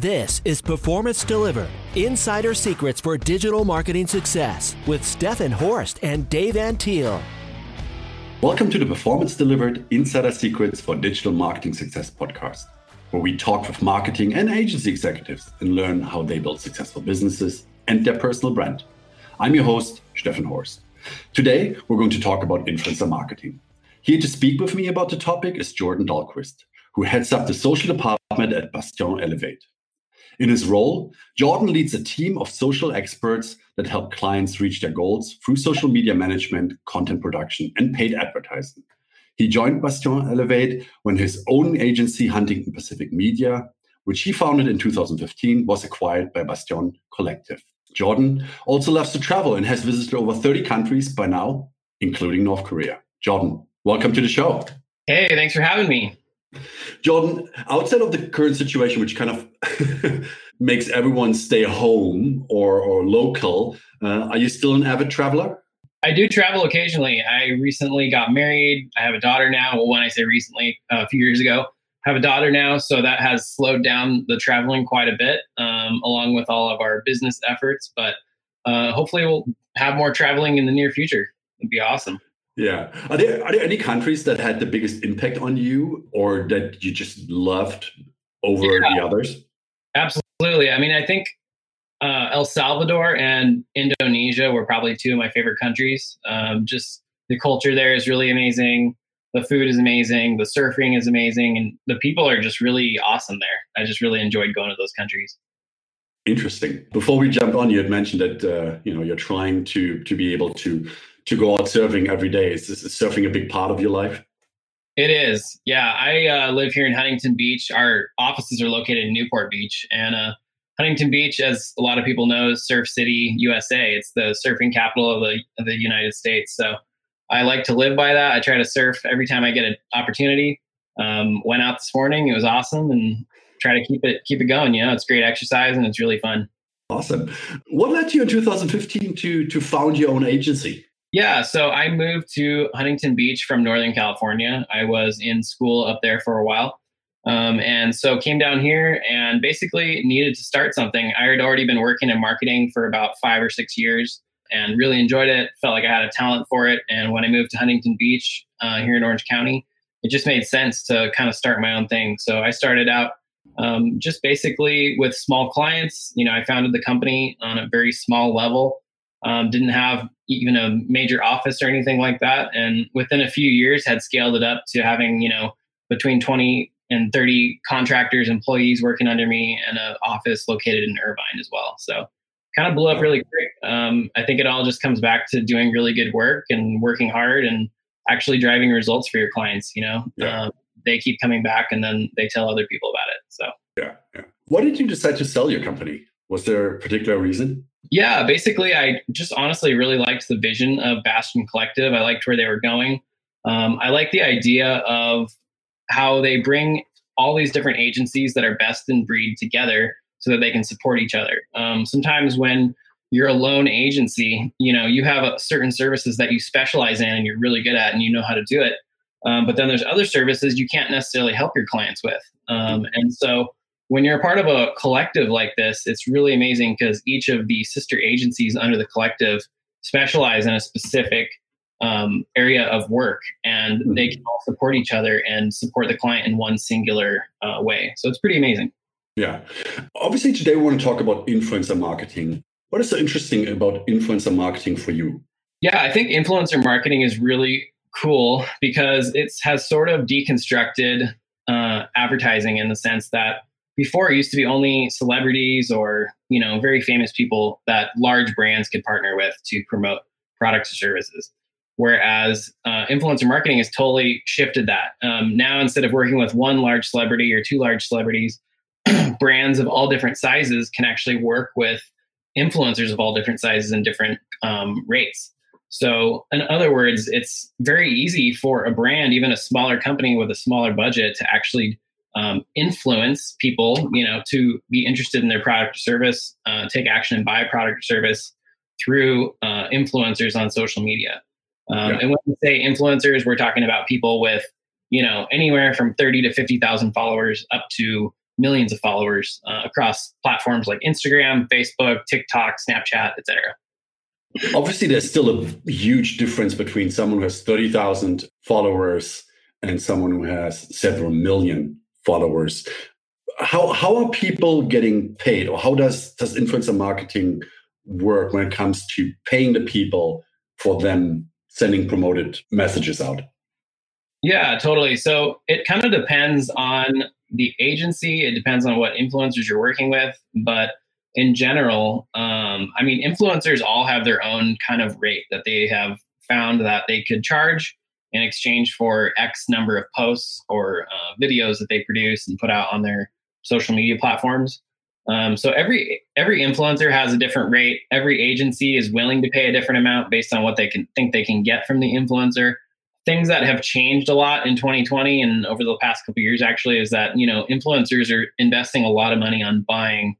This is Performance Delivered Insider Secrets for Digital Marketing Success with Stefan Horst and Dave Antil. Welcome to the Performance Delivered Insider Secrets for Digital Marketing Success podcast, where we talk with marketing and agency executives and learn how they build successful businesses and their personal brand. I'm your host, Stefan Horst. Today, we're going to talk about influencer marketing. Here to speak with me about the topic is Jordan Dahlquist, who heads up the social department at Bastion Elevate. In his role, Jordan leads a team of social experts that help clients reach their goals through social media management, content production, and paid advertising. He joined Bastion Elevate when his own agency, Huntington Pacific Media, which he founded in 2015, was acquired by Bastion Collective. Jordan also loves to travel and has visited over 30 countries by now, including North Korea. Jordan, welcome to the show. Hey, thanks for having me. Jordan, outside of the current situation, which kind of makes everyone stay home or, or local, uh, are you still an avid traveler? I do travel occasionally. I recently got married. I have a daughter now. Well, when I say recently, uh, a few years ago, I have a daughter now, so that has slowed down the traveling quite a bit, um, along with all of our business efforts. But uh, hopefully, we'll have more traveling in the near future. It'd be awesome. Yeah. Are there are there any countries that had the biggest impact on you or that you just loved over yeah, the others? Absolutely. I mean, I think uh, El Salvador and Indonesia were probably two of my favorite countries. Um, just the culture there is really amazing. The food is amazing. The surfing is amazing, and the people are just really awesome there. I just really enjoyed going to those countries. Interesting. Before we jump on, you had mentioned that uh, you know you're trying to to be able to to go out surfing every day. Is, this, is surfing a big part of your life? It is. Yeah, I uh, live here in Huntington Beach. Our offices are located in Newport Beach, and uh, Huntington Beach, as a lot of people know, is Surf City, USA. It's the surfing capital of the of the United States. So I like to live by that. I try to surf every time I get an opportunity. Um, went out this morning. It was awesome, and try to keep it keep it going. You know, it's great exercise and it's really fun. Awesome. What led you in 2015 to to found your own agency? Yeah, so I moved to Huntington Beach from Northern California. I was in school up there for a while. Um, and so came down here and basically needed to start something. I had already been working in marketing for about five or six years and really enjoyed it. Felt like I had a talent for it. And when I moved to Huntington Beach uh, here in Orange County, it just made sense to kind of start my own thing. So I started out um, just basically with small clients. You know, I founded the company on a very small level um, didn't have even a major office or anything like that. And within a few years, had scaled it up to having you know between 20 and 30 contractors, employees working under me, and an office located in Irvine as well. So kind of blew up really quick. Um, I think it all just comes back to doing really good work and working hard and actually driving results for your clients. You know, yeah. um, they keep coming back and then they tell other people about it. So yeah, yeah. Why did you decide to sell your company? Was there a particular reason? Yeah, basically, I just honestly really liked the vision of Bastion Collective. I liked where they were going. Um, I like the idea of how they bring all these different agencies that are best in breed together so that they can support each other. Um, sometimes when you're a lone agency, you know, you have certain services that you specialize in and you're really good at and you know how to do it. Um, but then there's other services you can't necessarily help your clients with. Um, and so when you're a part of a collective like this, it's really amazing because each of the sister agencies under the collective specialize in a specific um, area of work and mm-hmm. they can all support each other and support the client in one singular uh, way. So it's pretty amazing. Yeah. Obviously, today we want to talk about influencer marketing. What is so interesting about influencer marketing for you? Yeah, I think influencer marketing is really cool because it has sort of deconstructed uh, advertising in the sense that before it used to be only celebrities or you know very famous people that large brands could partner with to promote products or services. Whereas uh, influencer marketing has totally shifted that. Um, now instead of working with one large celebrity or two large celebrities brands of all different sizes can actually work with influencers of all different sizes and different um, rates. So in other words it's very easy for a brand even a smaller company with a smaller budget to actually um, influence people, you know, to be interested in their product or service, uh, take action and buy a product or service through uh, influencers on social media. Um, yeah. And when we say influencers, we're talking about people with, you know, anywhere from 30 to 50,000 followers up to millions of followers uh, across platforms like Instagram, Facebook, TikTok, Snapchat, etc. Obviously, there's still a huge difference between someone who has 30,000 followers and someone who has several million followers. How, how are people getting paid, or how does, does influencer marketing work when it comes to paying the people for them sending promoted messages out? Yeah, totally. So it kind of depends on the agency. It depends on what influencers you're working with. But in general, um, I mean, influencers all have their own kind of rate that they have found that they could charge in exchange for X number of posts or uh, videos that they produce and put out on their social media platforms. Um, so every every influencer has a different rate. Every agency is willing to pay a different amount based on what they can think they can get from the influencer. Things that have changed a lot in 2020 and over the past couple years actually is that you know influencers are investing a lot of money on buying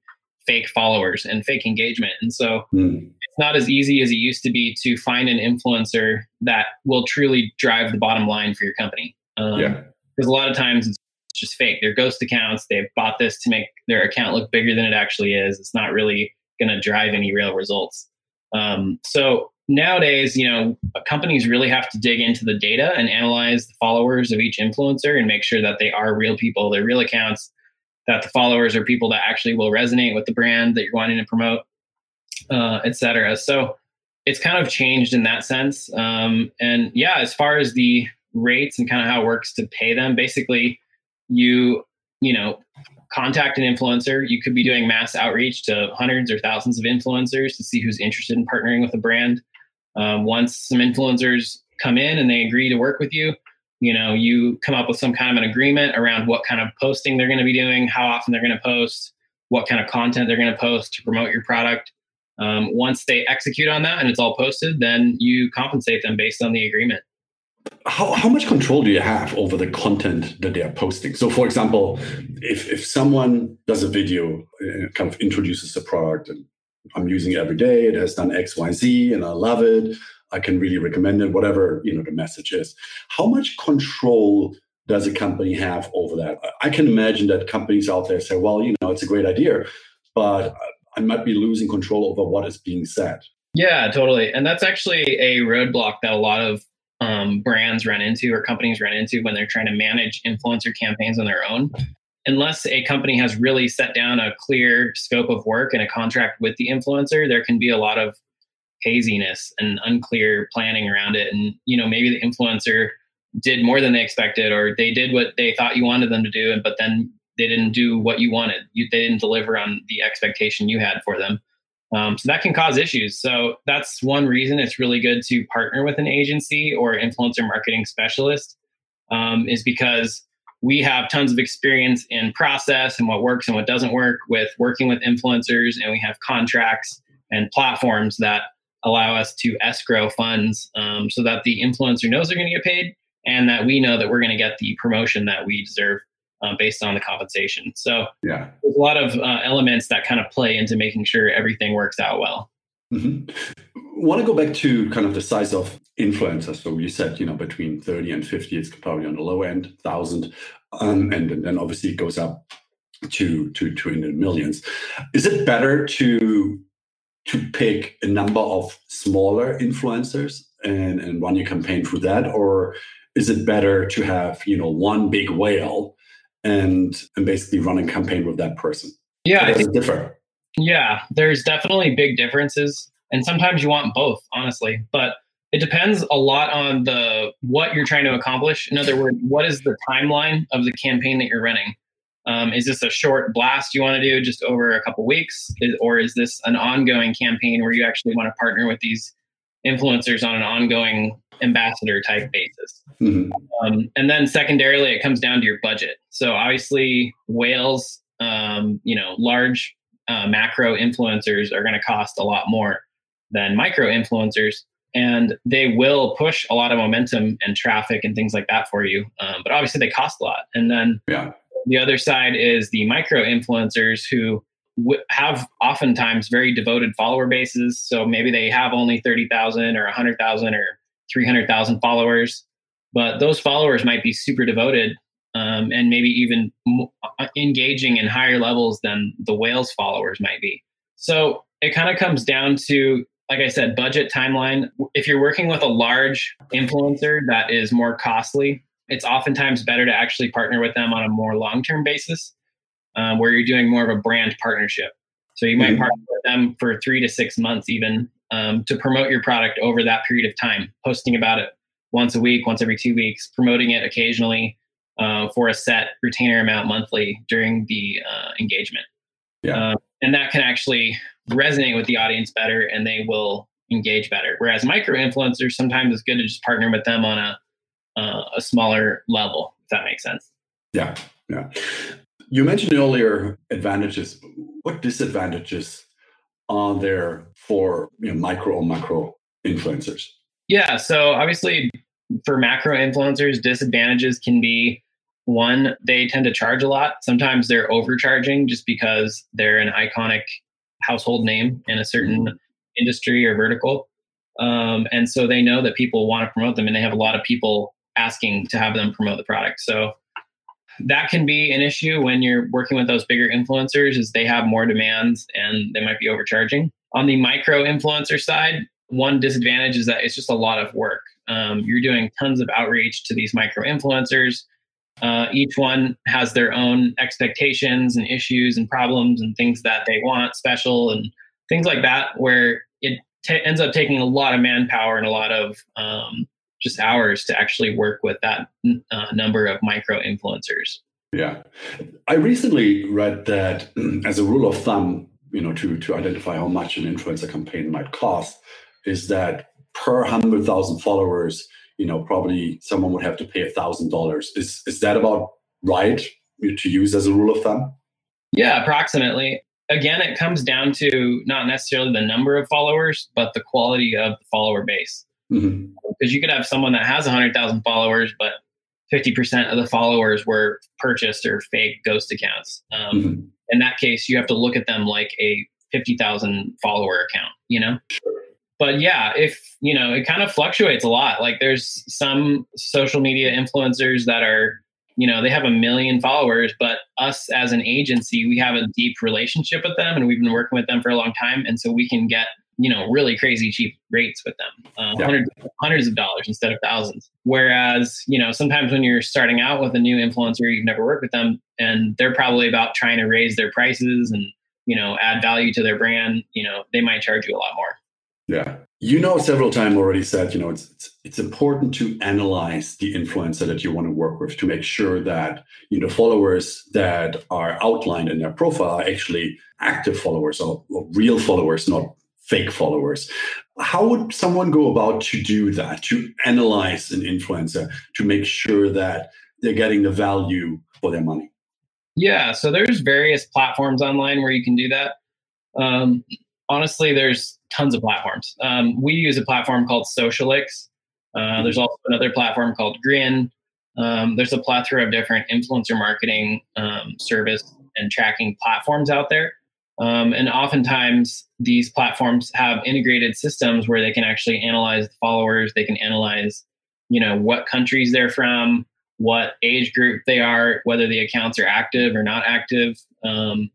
fake followers and fake engagement, and so mm. It's not as easy as it used to be to find an influencer that will truly drive the bottom line for your company. Um, yeah. Because a lot of times it's just fake. They're ghost accounts. They've bought this to make their account look bigger than it actually is. It's not really going to drive any real results. Um, so nowadays, you know, companies really have to dig into the data and analyze the followers of each influencer and make sure that they are real people, they're real accounts, that the followers are people that actually will resonate with the brand that you're wanting to promote, uh, et cetera. So it's kind of changed in that sense. Um, and yeah, as far as the rates and kind of how it works to pay them, basically, you you know contact an influencer you could be doing mass outreach to hundreds or thousands of influencers to see who's interested in partnering with a brand um, once some influencers come in and they agree to work with you you know you come up with some kind of an agreement around what kind of posting they're going to be doing how often they're going to post what kind of content they're going to post to promote your product um, once they execute on that and it's all posted then you compensate them based on the agreement how, how much control do you have over the content that they are posting? So, for example, if, if someone does a video, uh, kind of introduces a product, and I'm using it every day, it has done X, Y, Z, and I love it, I can really recommend it, whatever you know the message is. How much control does a company have over that? I can imagine that companies out there say, well, you know, it's a great idea, but I might be losing control over what is being said. Yeah, totally. And that's actually a roadblock that a lot of um, brands run into or companies run into when they're trying to manage influencer campaigns on their own. Unless a company has really set down a clear scope of work and a contract with the influencer, there can be a lot of haziness and unclear planning around it. And, you know, maybe the influencer did more than they expected or they did what they thought you wanted them to do, but then they didn't do what you wanted. You, they didn't deliver on the expectation you had for them. Um, so that can cause issues. So that's one reason it's really good to partner with an agency or influencer marketing specialist, um, is because we have tons of experience in process and what works and what doesn't work with working with influencers, and we have contracts and platforms that allow us to escrow funds um, so that the influencer knows they're going to get paid and that we know that we're going to get the promotion that we deserve uh, based on the compensation. So yeah, there's a lot of uh, elements that kind of play into making sure everything works out well. Mm-hmm. Want to go back to kind of the size of influencers? So you said you know between 30 and 50, it's probably on the low end, thousand, um, and, and then obviously it goes up to to to in the millions. Is it better to to pick a number of smaller influencers and and run your campaign through that, or is it better to have you know one big whale and and basically run a campaign with that person. Yeah, I think differ. Yeah, there's definitely big differences, and sometimes you want both, honestly. But it depends a lot on the what you're trying to accomplish. In other words, what is the timeline of the campaign that you're running? Um, is this a short blast you want to do just over a couple weeks, is, or is this an ongoing campaign where you actually want to partner with these influencers on an ongoing ambassador type basis. Mm-hmm. Um, and then secondarily, it comes down to your budget. So obviously, whales, um, you know, large uh, macro influencers are going to cost a lot more than micro influencers. And they will push a lot of momentum and traffic and things like that for you. Um, but obviously, they cost a lot. And then yeah. the other side is the micro influencers who have oftentimes very devoted follower bases. So maybe they have only 30,000 or 100,000 or 300,000 followers, but those followers might be super devoted um, and maybe even uh, engaging in higher levels than the whales followers might be. So it kind of comes down to, like I said, budget timeline. If you're working with a large influencer that is more costly, it's oftentimes better to actually partner with them on a more long term basis um, where you're doing more of a brand partnership. So you might mm-hmm. partner with them for three to six months, even um, to promote your product over that period of time, posting about it once a week, once every two weeks, promoting it occasionally uh, for a set retainer amount monthly during the uh, engagement. Yeah. Uh, and that can actually resonate with the audience better and they will engage better. Whereas micro influencers, sometimes it's good to just partner with them on a, uh, a smaller level, if that makes sense. Yeah. Yeah. You mentioned earlier advantages. What disadvantages are there for you know, micro or macro influencers? Yeah, so obviously for macro influencers, disadvantages can be one, they tend to charge a lot. Sometimes they're overcharging just because they're an iconic household name in a certain mm-hmm. industry or vertical. Um, and so they know that people want to promote them and they have a lot of people asking to have them promote the product. So that can be an issue when you're working with those bigger influencers is they have more demands and they might be overcharging. On the micro influencer side one disadvantage is that it's just a lot of work. Um, you're doing tons of outreach to these micro influencers. Uh, each one has their own expectations and issues and problems and things that they want special and things like that where it t- ends up taking a lot of manpower and a lot of um, just hours to actually work with that uh, number of micro influencers. Yeah. I recently read that as a rule of thumb, you know, to, to identify how much an influencer campaign might cost, is that per 100,000 followers, you know, probably someone would have to pay $1,000. Is, is that about right to use as a rule of thumb? Yeah, approximately. Again, it comes down to not necessarily the number of followers, but the quality of the follower base. Mm-hmm. Because you could have someone that has 100,000 followers, but 50% of the followers were purchased or fake ghost accounts. Um, mm-hmm. In that case, you have to look at them like a 50,000 follower account, you know? Sure. But yeah, if, you know, it kind of fluctuates a lot. Like there's some social media influencers that are, you know, they have a million followers, but us as an agency, we have a deep relationship with them and we've been working with them for a long time. And so we can get you know really crazy cheap rates with them uh, yeah. hundreds, hundreds of dollars instead of thousands. Whereas you know sometimes when you're starting out with a new influencer you've never worked with them and they're probably about trying to raise their prices and you know add value to their brand you know they might charge you a lot more. Yeah. You know several times already said you know it's, it's it's important to analyze the influencer that you want to work with to make sure that you know followers that are outlined in their profile are actually active followers or, or real followers not fake followers. How would someone go about to do that, to analyze an influencer, to make sure that they're getting the value for their money? Yeah, so there's various platforms online where you can do that. Um, honestly, there's tons of platforms. Um, we use a platform called Socialix. Uh, there's also another platform called Grin. Um, there's a plethora of different influencer marketing um, service and tracking platforms out there. Um, and oftentimes, these platforms have integrated systems where they can actually analyze the followers. They can analyze, you know, what countries they're from, what age group they are, whether the accounts are active or not active. Um,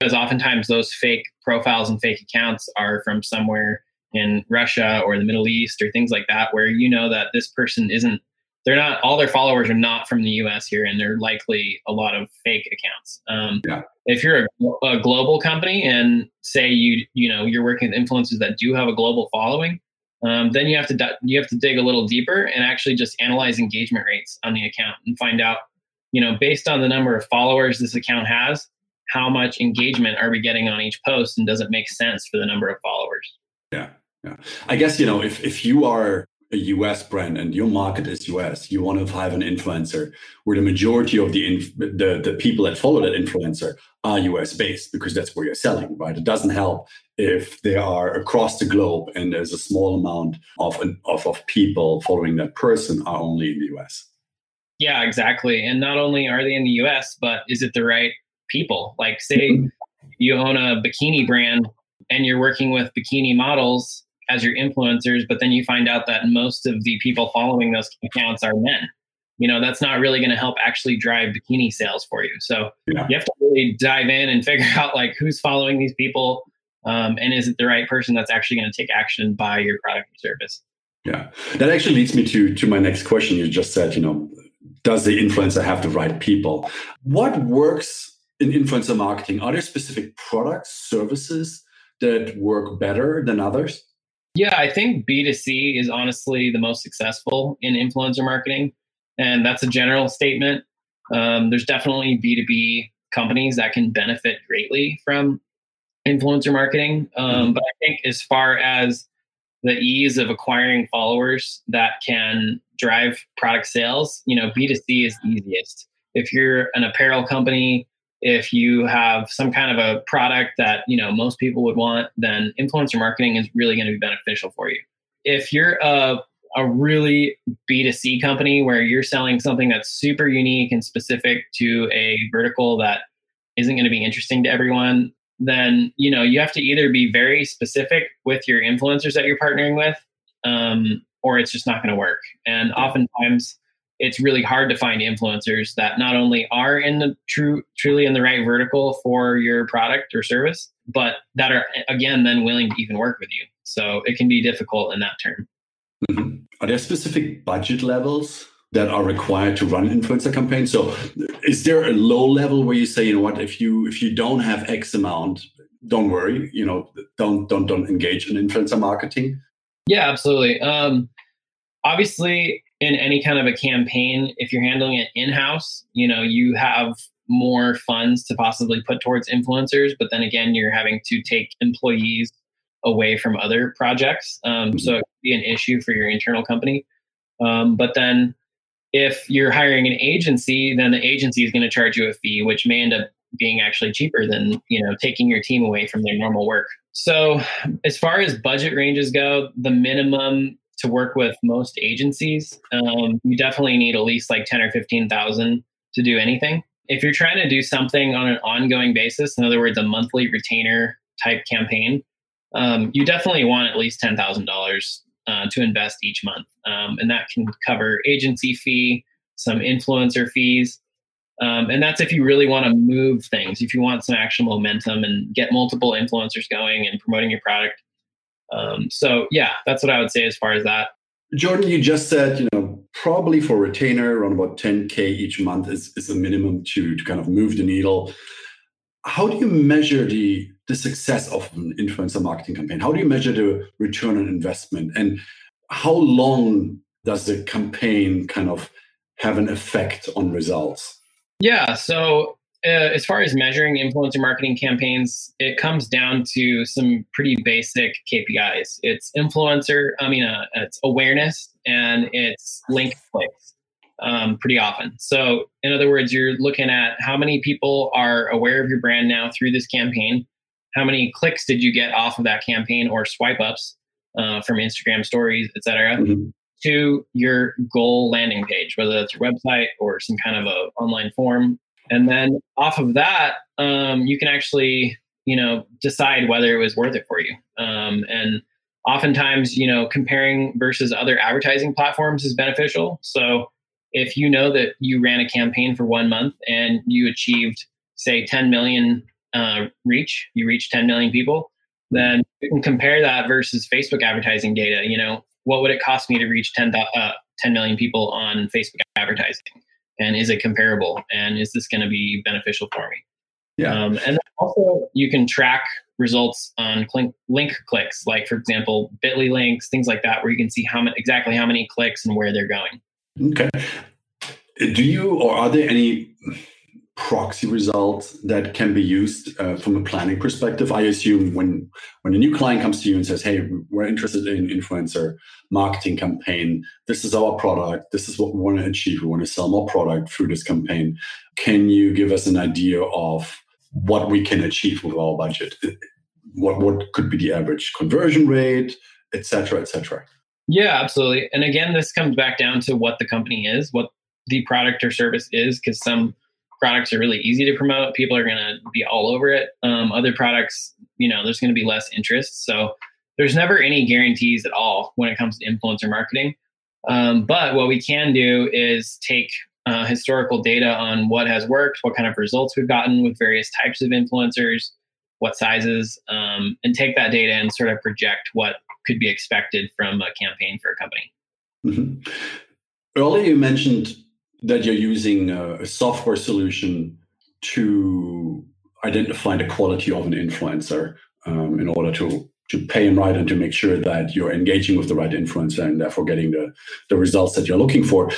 because oftentimes those fake profiles and fake accounts are from somewhere in Russia or the Middle East or things like that, where you know that this person isn't they're not all their followers are not from the US here and they're likely a lot of fake accounts. Um, yeah. If you're a, a, global company and say you you know you're working with influencers that do have a global following, um, then you have to you have to dig a little deeper and actually just analyze engagement rates on the account and find out you know based on the number of followers this account has, how much engagement are we getting on each post and does it make sense for the number of followers? Yeah. Yeah. I guess, you know, if, if you are a US brand and your market is US, you want to have an influencer where the majority of the, inf- the the people that follow that influencer are US based because that's where you're selling, right? It doesn't help if they are across the globe and there's a small amount of of, of people following that person are only in the US. Yeah, exactly. And not only are they in the US, but is it the right people? Like say mm-hmm. you own a bikini brand and you're working with bikini models as your influencers, but then you find out that most of the people following those accounts are men. you know that's not really going to help actually drive bikini sales for you. So yeah. you have to really dive in and figure out like who's following these people um, and is it the right person that's actually going to take action by your product or service? Yeah. That actually leads me to to my next question. You just said you know does the influencer have the right people? What works in influencer marketing? Are there specific products services that work better than others yeah i think b2c is honestly the most successful in influencer marketing and that's a general statement. Um, there's definitely B2B companies that can benefit greatly from influencer marketing. Um, mm-hmm. But I think as far as the ease of acquiring followers that can drive product sales, you know, B2C is easiest. If you're an apparel company, if you have some kind of a product that, you know, most people would want, then influencer marketing is really going to be beneficial for you. If you're a a really B2C company where you're selling something that's super unique and specific to a vertical that isn't going to be interesting to everyone, then you know you have to either be very specific with your influencers that you're partnering with, um, or it's just not going to work. And oftentimes, it's really hard to find influencers that not only are in the true truly in the right vertical for your product or service, but that are again then willing to even work with you. So it can be difficult in that term. Mm-hmm. Are there specific budget levels that are required to run influencer campaigns? So, is there a low level where you say, you know what, if you if you don't have X amount, don't worry, you know, don't don't don't engage in influencer marketing? Yeah, absolutely. Um, obviously, in any kind of a campaign, if you're handling it in house, you know, you have more funds to possibly put towards influencers, but then again, you're having to take employees away from other projects. Um, mm-hmm. So it could be an issue for your internal company. Um, but then if you're hiring an agency, then the agency is going to charge you a fee, which may end up being actually cheaper than you know taking your team away from their normal work. So as far as budget ranges go, the minimum to work with most agencies, um, you definitely need at least like ten or fifteen thousand to do anything. If you're trying to do something on an ongoing basis, in other words, a monthly retainer type campaign, um, you definitely want at least ten thousand uh, dollars to invest each month, um, and that can cover agency fee, some influencer fees, um, and that's if you really want to move things. If you want some actual momentum and get multiple influencers going and promoting your product. Um, so yeah, that's what I would say as far as that. Jordan, you just said you know probably for retainer around about 10k each month is is a minimum to to kind of move the needle. How do you measure the the success of an influencer marketing campaign? How do you measure the return on investment? And how long does the campaign kind of have an effect on results? Yeah. So, uh, as far as measuring influencer marketing campaigns, it comes down to some pretty basic KPIs. It's influencer, I mean, uh, it's awareness and it's link clicks um, pretty often. So, in other words, you're looking at how many people are aware of your brand now through this campaign how many clicks did you get off of that campaign or swipe ups uh, from Instagram stories, etc., mm-hmm. to your goal landing page, whether that's your website or some kind of a online form. And then off of that, um, you can actually, you know, decide whether it was worth it for you. Um, and oftentimes, you know, comparing versus other advertising platforms is beneficial. So if you know that you ran a campaign for one month and you achieved, say, 10 million uh, reach, you reach 10 million people, then you can compare that versus Facebook advertising data. You know, what would it cost me to reach 10, uh, 10 million people on Facebook advertising? And is it comparable? And is this going to be beneficial for me? Yeah. Um, and also, you can track results on link clicks, like for example, Bitly links, things like that, where you can see how many, exactly how many clicks and where they're going. Okay. Do you or are there any proxy result that can be used uh, from a planning perspective. I assume when when a new client comes to you and says hey we're interested in influencer marketing campaign. This is our product. This is what we want to achieve. We want to sell more product through this campaign. Can you give us an idea of what we can achieve with our budget? What what could be the average conversion rate etc etc yeah absolutely. And again this comes back down to what the company is what the product or service is because some products are really easy to promote. People are going to be all over it. Um, other products, you know, there's going to be less interest. So there's never any guarantees at all when it comes to influencer marketing. Um, but what we can do is take uh, historical data on what has worked, what kind of results we've gotten with various types of influencers, what sizes, um, and take that data and sort of project what could be expected from a campaign for a company. Mm-hmm. Earlier, you mentioned that you're using a, software solution to identify the quality of an influencer um, in order to to pay him right and to make sure that you're engaging with the right influencer and therefore getting the, the results that you're looking for.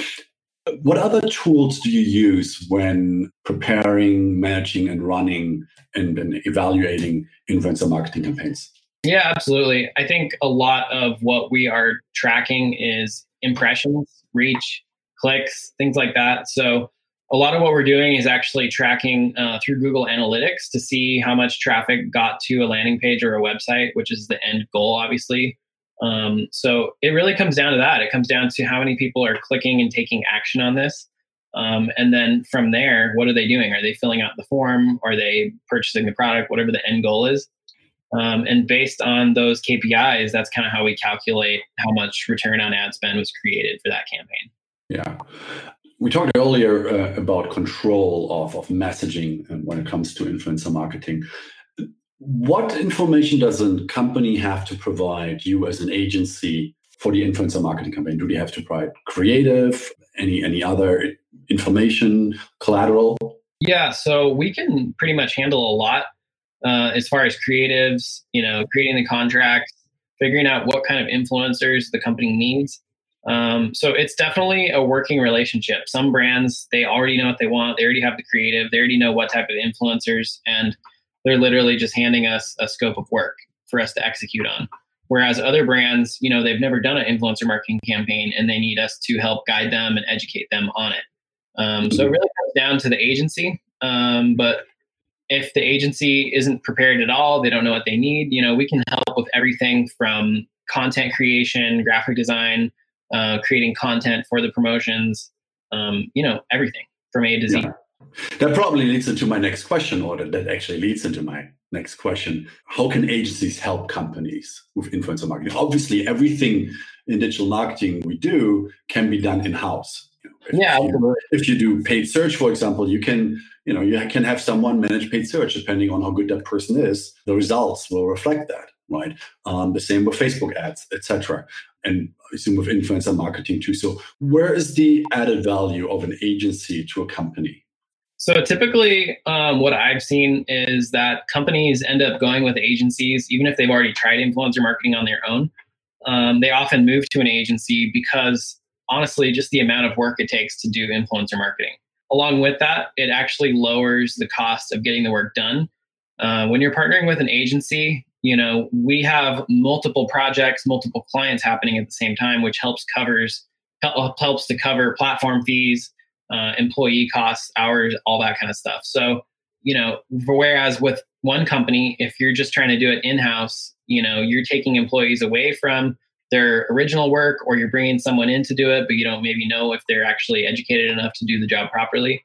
What other tools do you use when preparing, managing, and running and, and evaluating influencer marketing campaigns? Yeah, absolutely. I think a lot of what we are tracking is impressions, reach, clicks, things like that. So a lot of what we're doing is actually tracking uh, through Google Analytics to see how much traffic got to a landing page or a website, which is the end goal, obviously. Um, so it really comes down to that. It comes down to how many people are clicking and taking action on this. Um, and then from there, what are they doing? Are they filling out the form? Are they purchasing the product? Whatever the end goal is. Um, and based on those KPIs, that's kind of how we calculate how much return on ad spend was created for that campaign. Yeah. We talked earlier uh, about control of, of messaging when it comes to influencer marketing. What information does a company have to provide you as an agency for the influencer marketing campaign? Do they have to provide creative, any any other information, collateral? Yeah, so we can pretty much handle a lot uh, as far as creatives, you know, creating the contracts, figuring out what kind of influencers the company needs. Um, so it's definitely a working relationship. Some brands, they already know what they want. They already have the creative. They already know what type of influencers, and they're literally just handing us a scope of work for us to execute on. Whereas other brands, you know, they've never done an influencer marketing campaign, and they need us to help guide them and educate them on it. Um, so it really comes down to the agency. Um, but if the agency isn't prepared at all, they don't know what they need. You know, we can help with everything from content creation, graphic design uh, creating content for the promotions, um, you know, everything from A to Z. Yeah. That probably leads into my next question, or that actually leads into my next question. How can agencies help companies with influencer marketing? Obviously, everything in digital marketing we do can be done in house. You know, yeah, you, if you do paid search, for example, you can you know you can have someone manage paid search depending on how good that person is. The results will reflect that right? Um, the same with Facebook ads, etc. And I assume with influencer marketing too. So where is the added value of an agency to a company? So typically, um, what I've seen is that companies end up going with agencies, even if they've already tried influencer marketing on their own. Um, they often move to an agency because honestly, just the amount of work it takes to do influencer marketing. Along with that, it actually lowers the cost of getting the work done. Uh, when you're partnering with an agency, you know we have multiple projects multiple clients happening at the same time which helps covers helps to cover platform fees uh, employee costs hours all that kind of stuff. So you know whereas with one company if you're just trying to do it in-house you know you're taking employees away from their original work or you're bringing someone in to do it but you don't maybe know if they're actually educated enough to do the job properly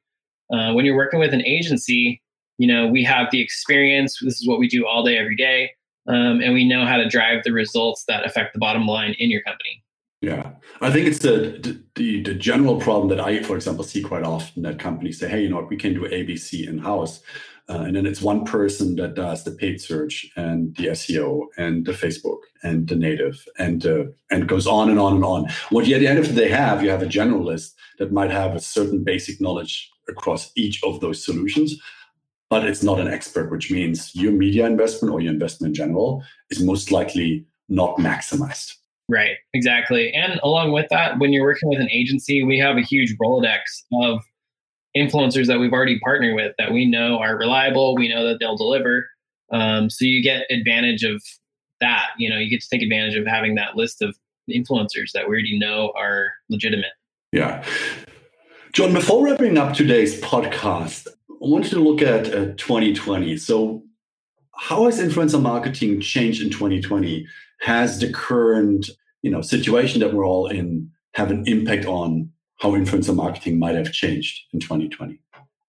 uh, when you're working with an agency you know we have the experience this is what we do all day every day um, and we know how to drive the results that affect the bottom line in your company. Yeah, I think it's the, the the general problem that I, for example, see quite often that companies say, "Hey, you know what? We can do ABC in house," uh, and then it's one person that does the paid search and the SEO and the Facebook and the native and uh, and goes on and on and on. What at the end of the day have, you have a generalist that might have a certain basic knowledge across each of those solutions, but it's not an expert, which means your media investment or your investment in general is most likely not maximized. Right, exactly. And along with that, when you're working with an agency, we have a huge Rolodex of influencers that we've already partnered with that we know are reliable, we know that they'll deliver. Um, so you get advantage of that. You know, you get to take advantage of having that list of influencers that we already know are legitimate. Yeah. John, before wrapping up today's podcast, wanted to look at uh, 2020. So, how has influencer marketing changed in 2020? Has the current you know situation that we're all in have an impact on how influencer marketing might have changed in 2020?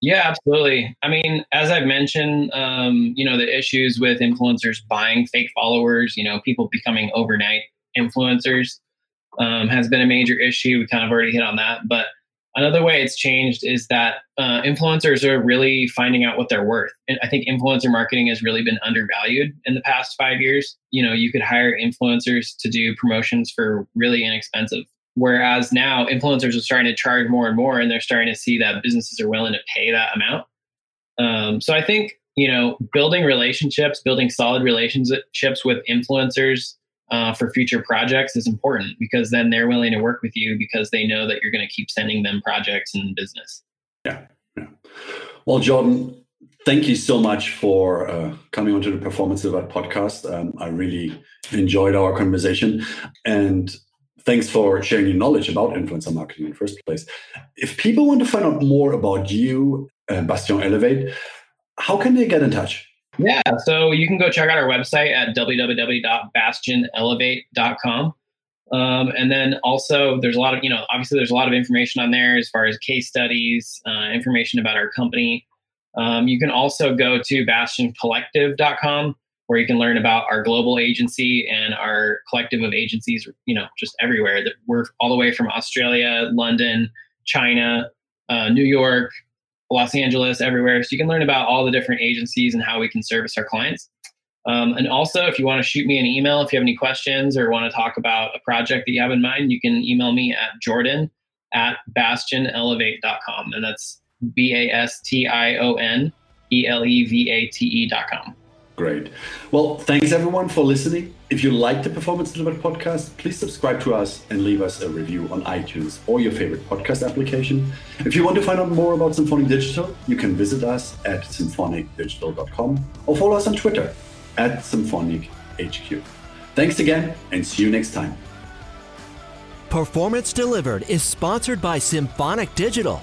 Yeah, absolutely. I mean, as I've mentioned, um, you know, the issues with influencers buying fake followers, you know, people becoming overnight influencers. um, has been a major issue. We kind of already hit on that. But another way it's changed is that uh, influencers are really finding out what they're worth. And I think influencer marketing has really been undervalued in the past five years. You know, you could hire influencers to do promotions for really inexpensive. Whereas now influencers are starting to charge more and more, and they're starting to see that businesses are willing to pay that amount. Um, so I think you know building relationships, building solid relationships with influencers uh, for future projects is important because then they're willing to work with you because they know that you're going to keep sending them projects and business. Yeah. yeah. Well, Jordan, thank you so much for uh, coming onto the Performance Delivered podcast. Um, I really enjoyed our conversation. And thanks for sharing your knowledge about influencer marketing in the first place. If people want to find out more about you, uh, Bastion Elevate, how can they get in touch? Yeah, so you can go check out our website at www.bastionelevate.com. Um, and then also, there's a lot of, you know, obviously, there's a lot of information on there as far as case studies, uh, information about our company. Um, you can also go to bastioncollective.com where you can learn about our global agency and our collective of agencies, you know, just everywhere. That we're all the way from Australia, London, China, uh, New York, Los Angeles, everywhere. So you can learn about all the different agencies and how we can service our clients. Um, and also, if you want to shoot me an email, if you have any questions or want to talk about a project that you have in mind, you can email me at jordan at bastionelevate.com. And that's B A S T I O N E L E V A T E.com. Great. Well, thanks everyone for listening. If you like the Performance Delivered podcast, please subscribe to us and leave us a review on iTunes or your favorite podcast application. If you want to find out more about Symphonic Digital, you can visit us at symphonicdigital.com or follow us on Twitter at SymphonicHQ. Thanks again and see you next time. Performance Delivered is sponsored by Symphonic Digital.